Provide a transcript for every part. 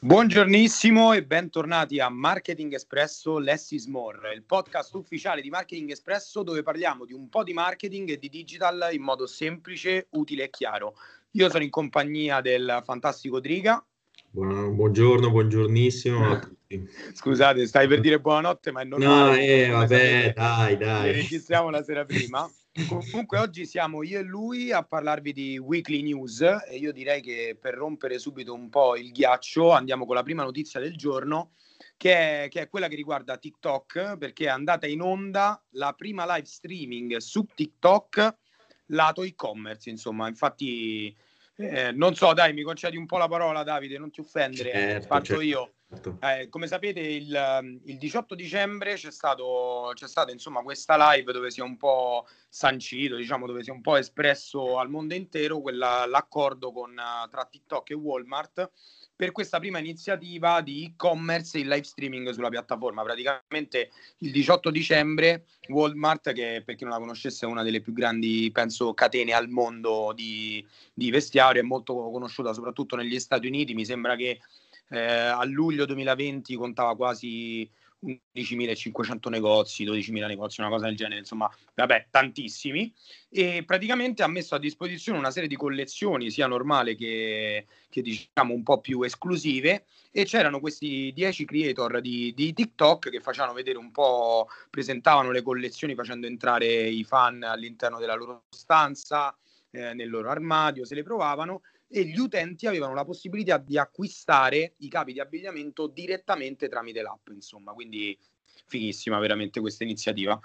Buongiornissimo e bentornati a Marketing Espresso Less is More, il podcast ufficiale di Marketing Espresso dove parliamo di un po' di marketing e di digital in modo semplice, utile e chiaro. Io sono in compagnia del fantastico Driga. buongiorno, buongiornissimo a tutti. Scusate, stai per dire buonanotte, ma è normale. No, eh, vabbè, dai, dai. Registriamo la sera prima. Comunque oggi siamo io e lui a parlarvi di weekly news e io direi che per rompere subito un po' il ghiaccio andiamo con la prima notizia del giorno che è, che è quella che riguarda TikTok perché è andata in onda la prima live streaming su TikTok lato e-commerce insomma infatti eh, non so dai mi concedi un po' la parola Davide non ti offendere certo, parto certo. io. Eh, come sapete, il, il, 18 dicembre c'è, stato, c'è stata insomma questa live dove si è un po' sancito, diciamo, dove si è un po' espresso al mondo intero quella, l'accordo con, tra TikTok e Walmart per questa prima iniziativa di e-commerce e il live streaming sulla piattaforma. Praticamente il 18 dicembre Walmart, che per chi non la conoscesse è una delle più grandi, penso, catene al mondo di, di vestiario, è molto conosciuta soprattutto negli Stati Uniti, mi sembra che eh, a luglio 2020 contava quasi 11.500 negozi, 12.000 negozi, una cosa del genere, insomma, vabbè, tantissimi. E praticamente ha messo a disposizione una serie di collezioni, sia normale che, che diciamo un po' più esclusive. E c'erano questi 10 creator di, di TikTok che facevano vedere un po', presentavano le collezioni facendo entrare i fan all'interno della loro stanza, eh, nel loro armadio, se le provavano e gli utenti avevano la possibilità di acquistare i capi di abbigliamento direttamente tramite l'app, insomma, quindi fighissima veramente questa iniziativa.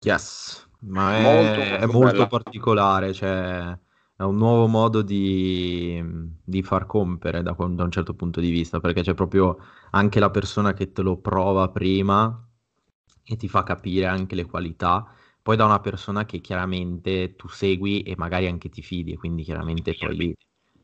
Yes, ma è molto, molto, è molto particolare, cioè è un nuovo modo di, di far compere da, da, un certo punto di vista, perché c'è proprio anche la persona che te lo prova prima e ti fa capire anche le qualità, poi da una persona che chiaramente tu segui e magari anche ti fidi, quindi chiaramente. poi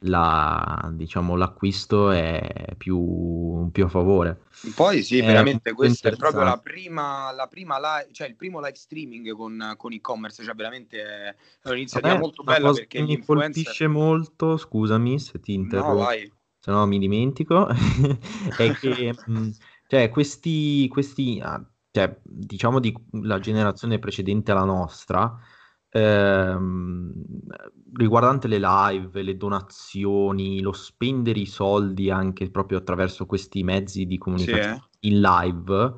la, diciamo, l'acquisto è più, più, a favore. Poi sì, è veramente questa è proprio la prima, la prima live, cioè il primo live streaming con, con e-commerce, cioè veramente è un'iniziativa Vabbè, molto bella perché mi influencer... colpisce molto, scusami se ti interrompo, no, se no mi dimentico, è che cioè, questi, questi ah, cioè, diciamo di la generazione precedente alla nostra, ehm, riguardante le live, le donazioni, lo spendere i soldi anche proprio attraverso questi mezzi di comunicazione sì, eh. in live,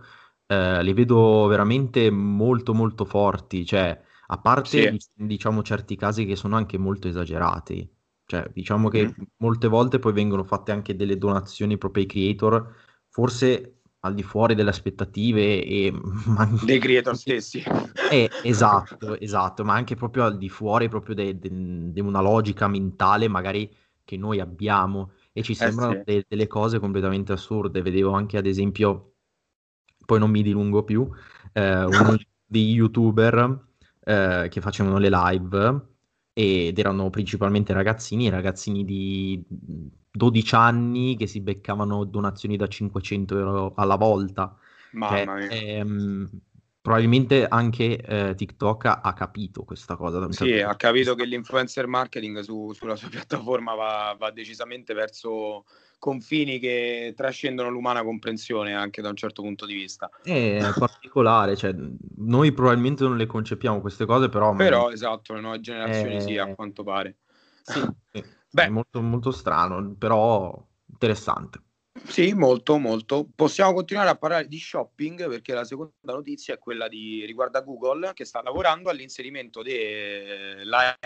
eh, le vedo veramente molto molto forti, cioè a parte sì. diciamo certi casi che sono anche molto esagerati, cioè diciamo che mm. molte volte poi vengono fatte anche delle donazioni proprio ai creator, forse al di fuori delle aspettative e dei creator stessi. Eh, esatto, esatto, ma anche proprio al di fuori proprio di de, de una logica mentale magari che noi abbiamo e ci eh sembrano sì. de, delle cose completamente assurde. Vedevo anche ad esempio, poi non mi dilungo più, eh, uno dei youtuber eh, che facevano le live ed erano principalmente ragazzini, ragazzini di 12 anni che si beccavano donazioni da 500 euro alla volta. Mamma cioè, mia. Ehm, probabilmente anche eh, TikTok ha, ha, capito questa cosa. sì, certo ha capito che l'influencer marketing su, sulla sua piattaforma va, va, decisamente verso confini che trascendono l'umana comprensione anche da un certo punto di vista. È particolare, cioè, noi probabilmente non le concepiamo queste cose, però... Però esatto, le nuove generazioni è... sì, a quanto pare. Sì, sì. Beh, è molto, molto strano, però interessante. Sì, molto, molto. Possiamo continuare a parlare di shopping perché la seconda notizia è quella di riguarda Google che sta lavorando all'inserimento dell'AR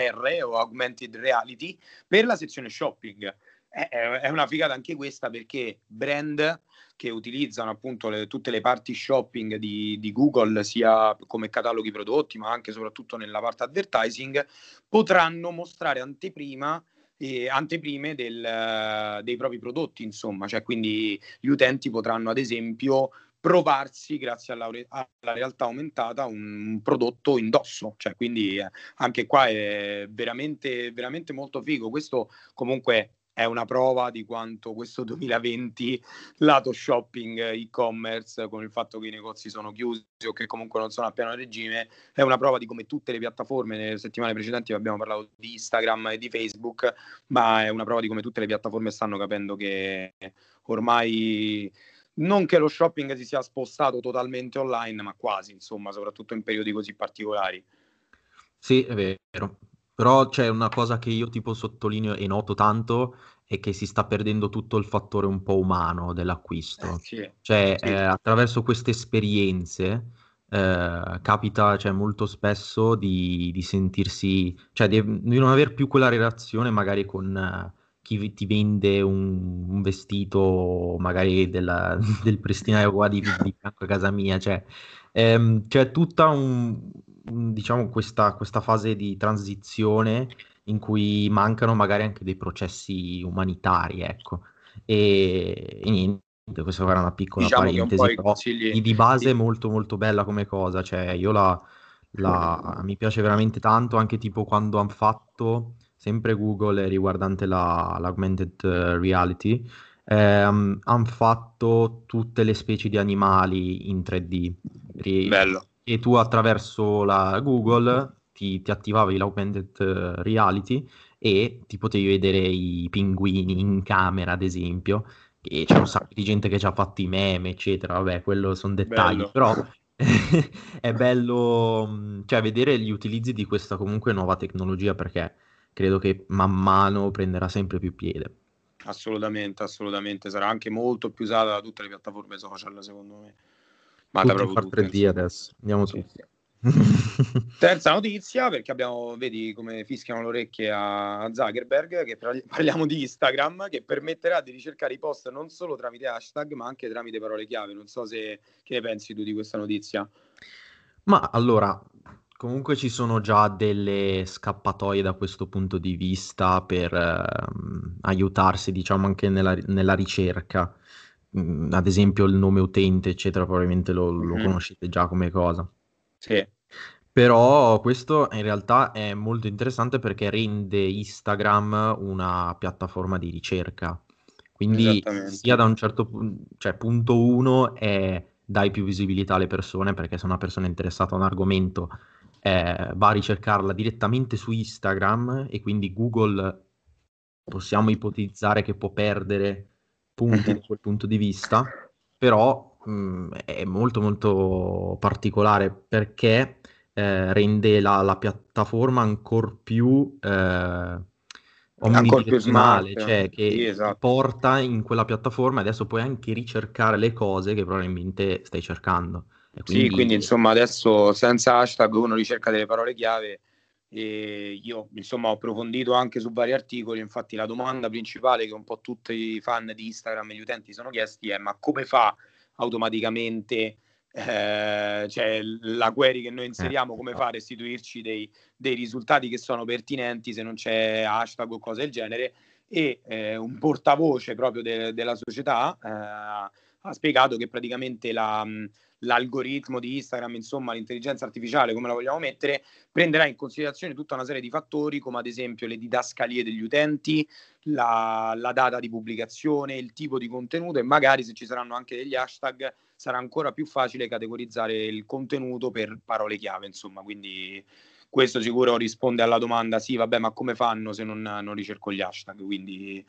o Augmented Reality per la sezione shopping. È, è una figata anche questa perché brand che utilizzano appunto le, tutte le parti shopping di, di, Google, sia come cataloghi prodotti, ma anche soprattutto nella parte advertising, potranno mostrare anteprima eh, anteprime del, dei propri prodotti, insomma, cioè quindi gli utenti potranno ad esempio provarsi grazie alla, alla realtà aumentata un, un, prodotto indosso, cioè quindi eh, anche qua è veramente, veramente molto figo. Questo comunque è una prova di quanto questo 2020 lato shopping, e-commerce, con il fatto che i negozi sono chiusi o che comunque non sono a pieno regime, è una prova di come tutte le piattaforme, nelle settimane precedenti abbiamo parlato di Instagram e di Facebook, ma è una prova di come tutte le piattaforme stanno capendo che ormai non che lo shopping si sia spostato totalmente online, ma quasi, insomma, soprattutto in periodi così particolari. Sì, è vero. Però c'è una cosa che io tipo sottolineo e noto tanto è che si sta perdendo tutto il fattore un po' umano dell'acquisto. Eh, sì, cioè, sì. eh, attraverso queste esperienze eh, capita cioè, molto spesso di, di sentirsi, cioè di, di, non avere più quella relazione magari con uh, chi ti vende un, un vestito magari della, del prestinaio qua di, di fianco a casa mia. Cioè, ehm, c'è tutta un, diciamo, questa, questa fase di transizione in cui mancano magari anche dei processi umanitari, ecco. E, e niente, questa era una piccola diciamo parentesi, un però consigli... di base è molto molto bella come cosa, cioè io la, la, mi piace veramente tanto, anche tipo quando hanno fatto, sempre Google riguardante la, l'augmented eh, reality, ehm, hanno fatto tutte le specie di animali in 3D. Bello e tu attraverso la Google ti, ti attivavi l'augmented eh, reality e ti potevi vedere i pinguini in camera, ad esempio, e c'è un sacco di gente che ci ha fatto i meme, eccetera, vabbè, quello sono dettagli, bello. però è bello mm, cioè, vedere gli utilizzi di questa comunque nuova tecnologia perché credo che man mano prenderà sempre più piede. Assolutamente, assolutamente, sarà anche molto più usata da tutte le piattaforme social, secondo me. Ma da proprio far 3D adesso. Andiamo su. Sì, Terza notizia, perché abbiamo, vedi come fischiano le orecchie a Zuckerberg, che parliamo di Instagram, che permetterà di ricercare i post non solo tramite hashtag, ma anche tramite parole chiave. Non so se che ne pensi tu di questa notizia. Ma allora, comunque ci sono già delle scappatoie da questo punto di vista per eh, aiutarsi, diciamo, anche nella, nella ricerca. Mm, ad esempio il nome utente, eccetera, probabilmente lo, lo conoscete già come cosa. Sì. Però questo in realtà è molto interessante perché rende Instagram una piattaforma di ricerca. Quindi sia da un certo punto, cioè punto uno è dai più visibilità alle persone perché se una persona è interessata a un argomento eh, va a ricercarla direttamente su Instagram e quindi Google possiamo ipotizzare che può perdere punti da quel punto di vista, però mh, è molto molto particolare perché eh, rende la, la, piattaforma ancora più eh, omnidirezionale, cioè che sì, esatto. porta in quella piattaforma e adesso puoi anche ricercare le cose che probabilmente stai cercando. Quindi... Sì, quindi insomma adesso senza hashtag uno ricerca delle parole chiave e io insomma ho approfondito anche su vari articoli, infatti la domanda principale che un po' tutti i fan di Instagram e gli utenti sono chiesti è ma come fa automaticamente eh, cioè la query che noi eh. inseriamo, come fa a restituirci dei, dei, risultati che sono pertinenti se non c'è hashtag o cose del genere e eh, un portavoce proprio de- della società eh, ha spiegato che praticamente la, l'algoritmo di Instagram, insomma l'intelligenza artificiale, come la vogliamo mettere, prenderà in considerazione tutta una serie di fattori come ad esempio le didascalie degli utenti, la, la data di pubblicazione, il tipo di contenuto e magari se ci saranno anche degli hashtag sarà ancora più facile categorizzare il contenuto per parole chiave, insomma, quindi questo sicuro risponde alla domanda sì, vabbè, ma come fanno se non, non ricerco gli hashtag? Quindi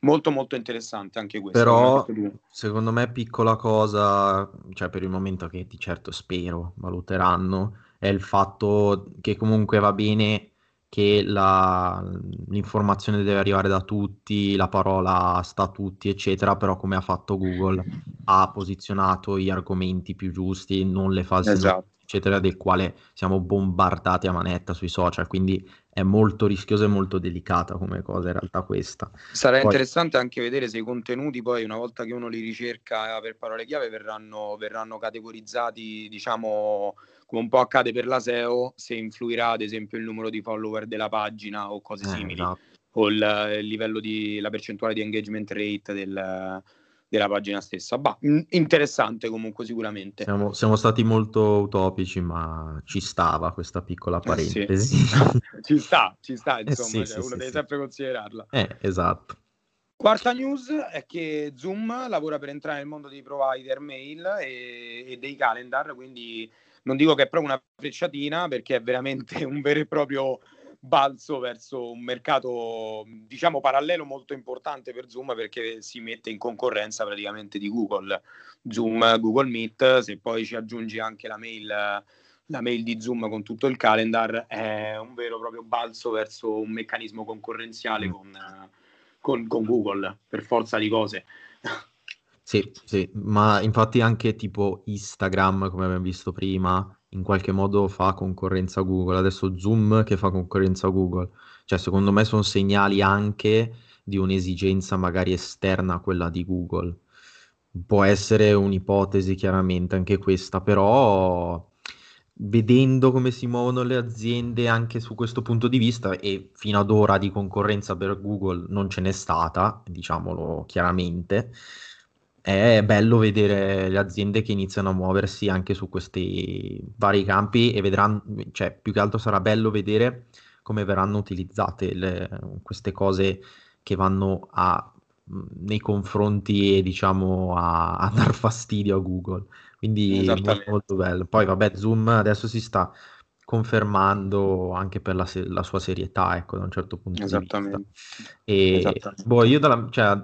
molto molto interessante anche questo. Però secondo me piccola cosa, cioè per il momento che di certo spero valuteranno, è il fatto che comunque va bene che la, l'informazione deve arrivare da tutti, la parola sta a tutti, eccetera, però come ha fatto Google ha posizionato gli argomenti più giusti, non le false esatto. Eccetera, del quale siamo bombardati a manetta sui social, quindi è molto rischiosa e molto delicata come cosa in realtà questa. Sarà poi... interessante anche vedere se i contenuti poi una volta che uno li ricerca per parole chiave verranno, verranno categorizzati diciamo come un po' accade per la SEO se influirà ad esempio il numero di follower della pagina o cose eh, simili esatto. o il, il livello di la percentuale di engagement rate del, della pagina stessa. Bah, interessante comunque sicuramente. Siamo, siamo, stati molto utopici, ma ci stava questa piccola parentesi. Eh sì. ci sta, ci sta, eh insomma, eh sì, cioè, sì, uno deve sempre considerarla. Eh, esatto. Quarta news è che Zoom lavora per entrare nel mondo dei provider mail e, e, dei calendar, quindi non dico che è proprio una frecciatina perché è veramente un vero e proprio balzo verso un mercato diciamo parallelo molto importante per Zoom perché si mette in concorrenza praticamente di Google. Zoom, Google Meet, se poi ci aggiungi anche la mail, la mail di Zoom con tutto il calendar, è un vero e proprio balzo verso un meccanismo concorrenziale mm. con con, con Google, per forza di cose. Sì, sì, ma infatti anche tipo Instagram, come abbiamo visto prima, in qualche modo fa concorrenza a Google. Adesso Zoom che fa concorrenza a Google. Cioè, secondo me sono segnali anche di un'esigenza magari esterna a quella di Google. Può essere un'ipotesi, chiaramente, anche questa, però vedendo come si muovono le aziende anche su questo punto di vista e fino ad ora di concorrenza per Google non ce n'è stata, diciamolo chiaramente, è bello vedere le aziende che iniziano a muoversi anche su questi vari campi e vedranno, cioè più che altro sarà bello vedere come verranno utilizzate le, queste cose che vanno a nei confronti diciamo a, a dar fastidio a Google quindi molto, molto bello. Poi vabbè, Zoom adesso si sta confermando anche per la, se- la sua serietà, ecco, da un certo punto di vista. E boh, io dalla cioè,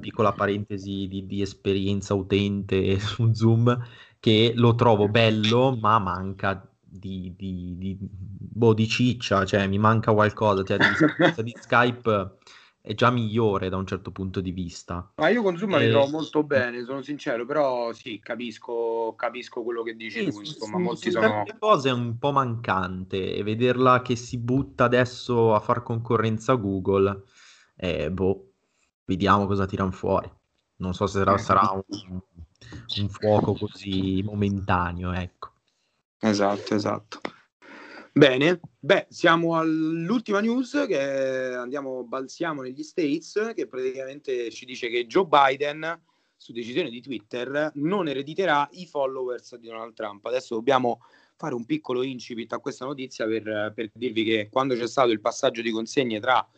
piccola parentesi di, di esperienza utente su Zoom, che lo trovo bello, ma manca di, di, di, boh, di ciccia, cioè mi manca qualcosa, cioè di, di Skype è già migliore da un certo punto di vista. Ma io con Zoom e... mi trovo molto bene, sono sincero, però sì, capisco, capisco quello che dici sì, tu, insomma, su, molti su sono... cose è un po' mancante e vederla che si butta adesso a far concorrenza a Google, eh, boh, vediamo cosa tirano fuori. Non so se sarà, sarà un, un fuoco così momentaneo, ecco. Esatto, esatto. Bene, beh, siamo all'ultima news che andiamo, balziamo negli States, che praticamente ci dice che Joe Biden, su decisione di Twitter, non erediterà i followers di Donald Trump. Adesso dobbiamo fare un piccolo incipit a questa notizia per, per dirvi che quando c'è stato il passaggio di consegne tra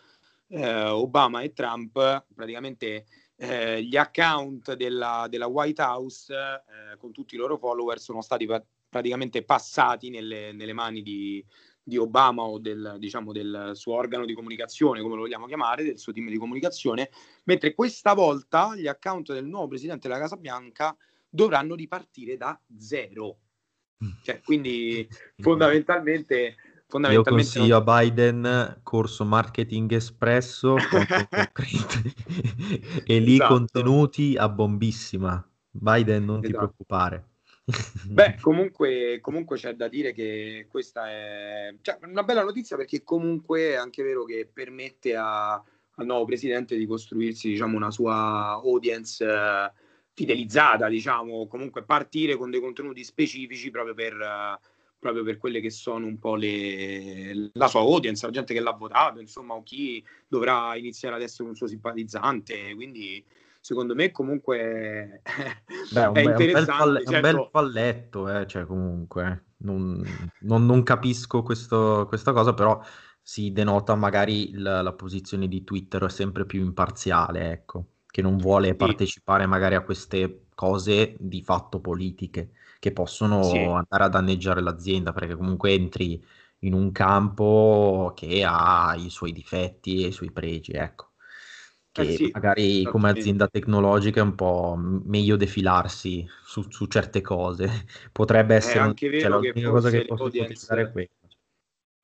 eh, Obama e Trump, praticamente eh, gli account della, della White House eh, con tutti i loro follower sono stati praticamente passati nelle, nelle mani di, di, Obama o del, diciamo, del suo organo di comunicazione, come lo vogliamo chiamare, del suo team di comunicazione, mentre questa volta gli account del nuovo presidente della Casa Bianca dovranno ripartire da zero. Mm. Cioè, quindi fondamentalmente... fondamentalmente Io consiglio non... a Biden corso marketing espresso e lì esatto. contenuti a bombissima. Biden non esatto. ti preoccupare. Beh, comunque, comunque, c'è da dire che questa è cioè, una bella notizia perché comunque è anche vero che permette a, al nuovo presidente di costruirsi diciamo, una sua audience uh, fidelizzata, diciamo, comunque partire con dei contenuti specifici proprio per, uh, proprio per quelle che sono un po' le, la sua audience, la gente che l'ha votato, insomma, o chi dovrà iniziare ad essere un suo simpatizzante. Quindi secondo me comunque Beh, è, un, è, un bel, falle- certo. un bel falletto, eh, cioè comunque non, non, non capisco questo, questa cosa, però si denota magari la, la, posizione di Twitter sempre più imparziale, ecco, che non vuole sì. partecipare magari a queste cose di fatto politiche che possono sì. andare a danneggiare l'azienda, perché comunque entri in un campo che ha i suoi difetti e i suoi pregi, ecco che eh sì, magari come azienda tecnologica è un po' meglio defilarsi su, su certe cose. Potrebbe essere anche vero cioè, l'unica cosa che posso ipotizzare è questa.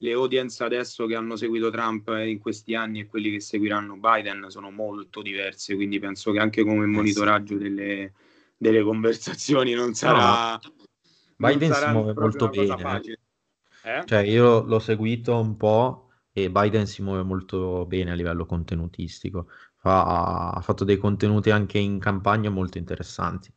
Le audience adesso che hanno seguito Trump in questi anni e quelli che seguiranno Biden sono molto diverse, quindi penso che anche come monitoraggio delle, delle conversazioni non sarà... No, Biden non sarà si muove molto bene. Eh. eh? Cioè io l'ho seguito un po' e Biden si muove molto bene a livello contenutistico ha, ha fatto dei contenuti anche in campagna molto interessanti,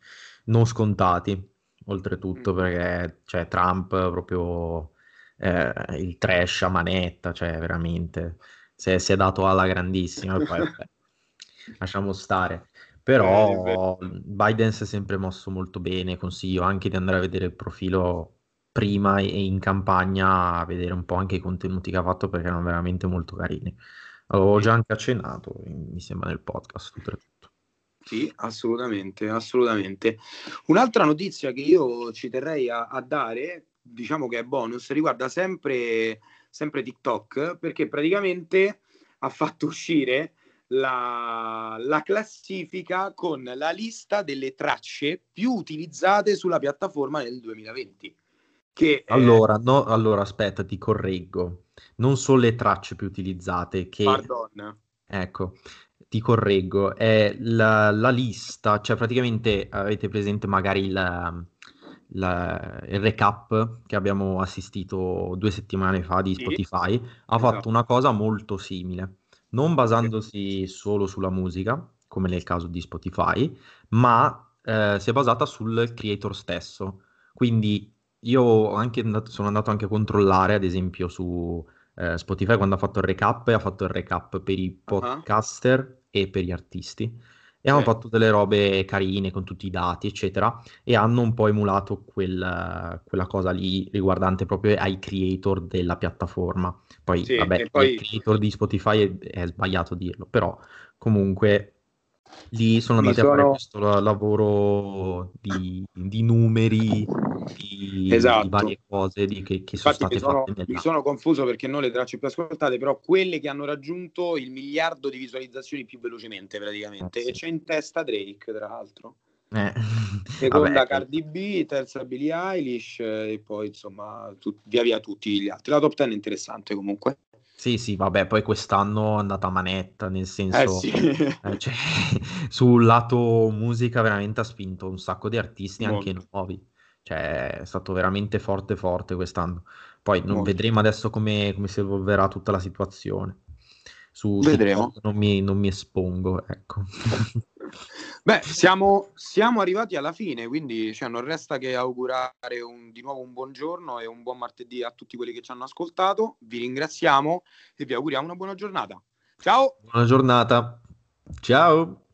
non scontati, oltretutto, mm. perché cioè, Trump proprio eh, il trash a manetta, cioè veramente si è, si è dato alla grandissima. poi, vabbè, lasciamo stare. Però Biden si è sempre mosso molto bene, consiglio anche di andare a vedere il profilo prima e in campagna, a vedere un po' anche i contenuti che ha fatto perché erano veramente molto carini Avevo già anche accennato, mi sembra, nel podcast. Oltretutto. Sì, assolutamente, assolutamente. Un'altra notizia che io ci terrei a, a dare, diciamo che è bonus, riguarda sempre, sempre TikTok, perché praticamente ha fatto uscire la, la, classifica con la lista delle tracce più utilizzate sulla piattaforma nel 2020. Che allora, è... no, allora, aspetta, ti correggo. Non sono le tracce più utilizzate che... Pardon. Ecco, ti correggo. È la, la lista, cioè praticamente avete presente magari il, la, il recap che abbiamo assistito due settimane fa di Spotify, sì, ha esatto. fatto una cosa molto simile non basandosi solo sulla musica, come nel caso di Spotify, ma eh, si è basata sul creator stesso. Quindi io andato, sono andato anche a controllare, ad esempio, su eh, Spotify quando ha fatto il recap, ha fatto il recap per i podcaster uh-huh. e per gli artisti e hanno fatto delle robe carine con tutti i dati, eccetera, e hanno un po' emulato quel, quella cosa lì riguardante proprio ai creator della piattaforma. Poi, sì, vabbè, poi... il creator di Spotify è, è sbagliato dirlo, però comunque lì sono andati sono... a fare questo lavoro di, di numeri, di, esatto. di, varie cose di, che, che sono state mi sono, fatte. Mi sono confuso perché non le tracce più ascoltate, però quelle che hanno raggiunto il miliardo di visualizzazioni più velocemente praticamente. Eh, sì. E c'è in testa Drake, tra l'altro. Eh. Seconda Vabbè, Cardi B, terza Billie Eilish e poi insomma tu, via via tutti gli altri. La top 10 è interessante comunque. Sì, sì, vabbè, poi quest'anno è andata a manetta, nel senso, eh sì. eh, cioè, sul lato musica veramente ha spinto un sacco di artisti Molto. anche nuovi, cioè è stato veramente forte forte quest'anno. Poi non Molto. vedremo adesso come, come, si evolverà tutta la situazione. Su Vedremo. Non mi, non mi espongo, ecco. Beh, siamo, siamo, arrivati alla fine, quindi cioè, non resta che augurare un, di nuovo un buongiorno e un buon martedì a tutti quelli che ci hanno ascoltato. Vi ringraziamo e vi auguriamo una buona giornata. Ciao! Buona giornata. Ciao!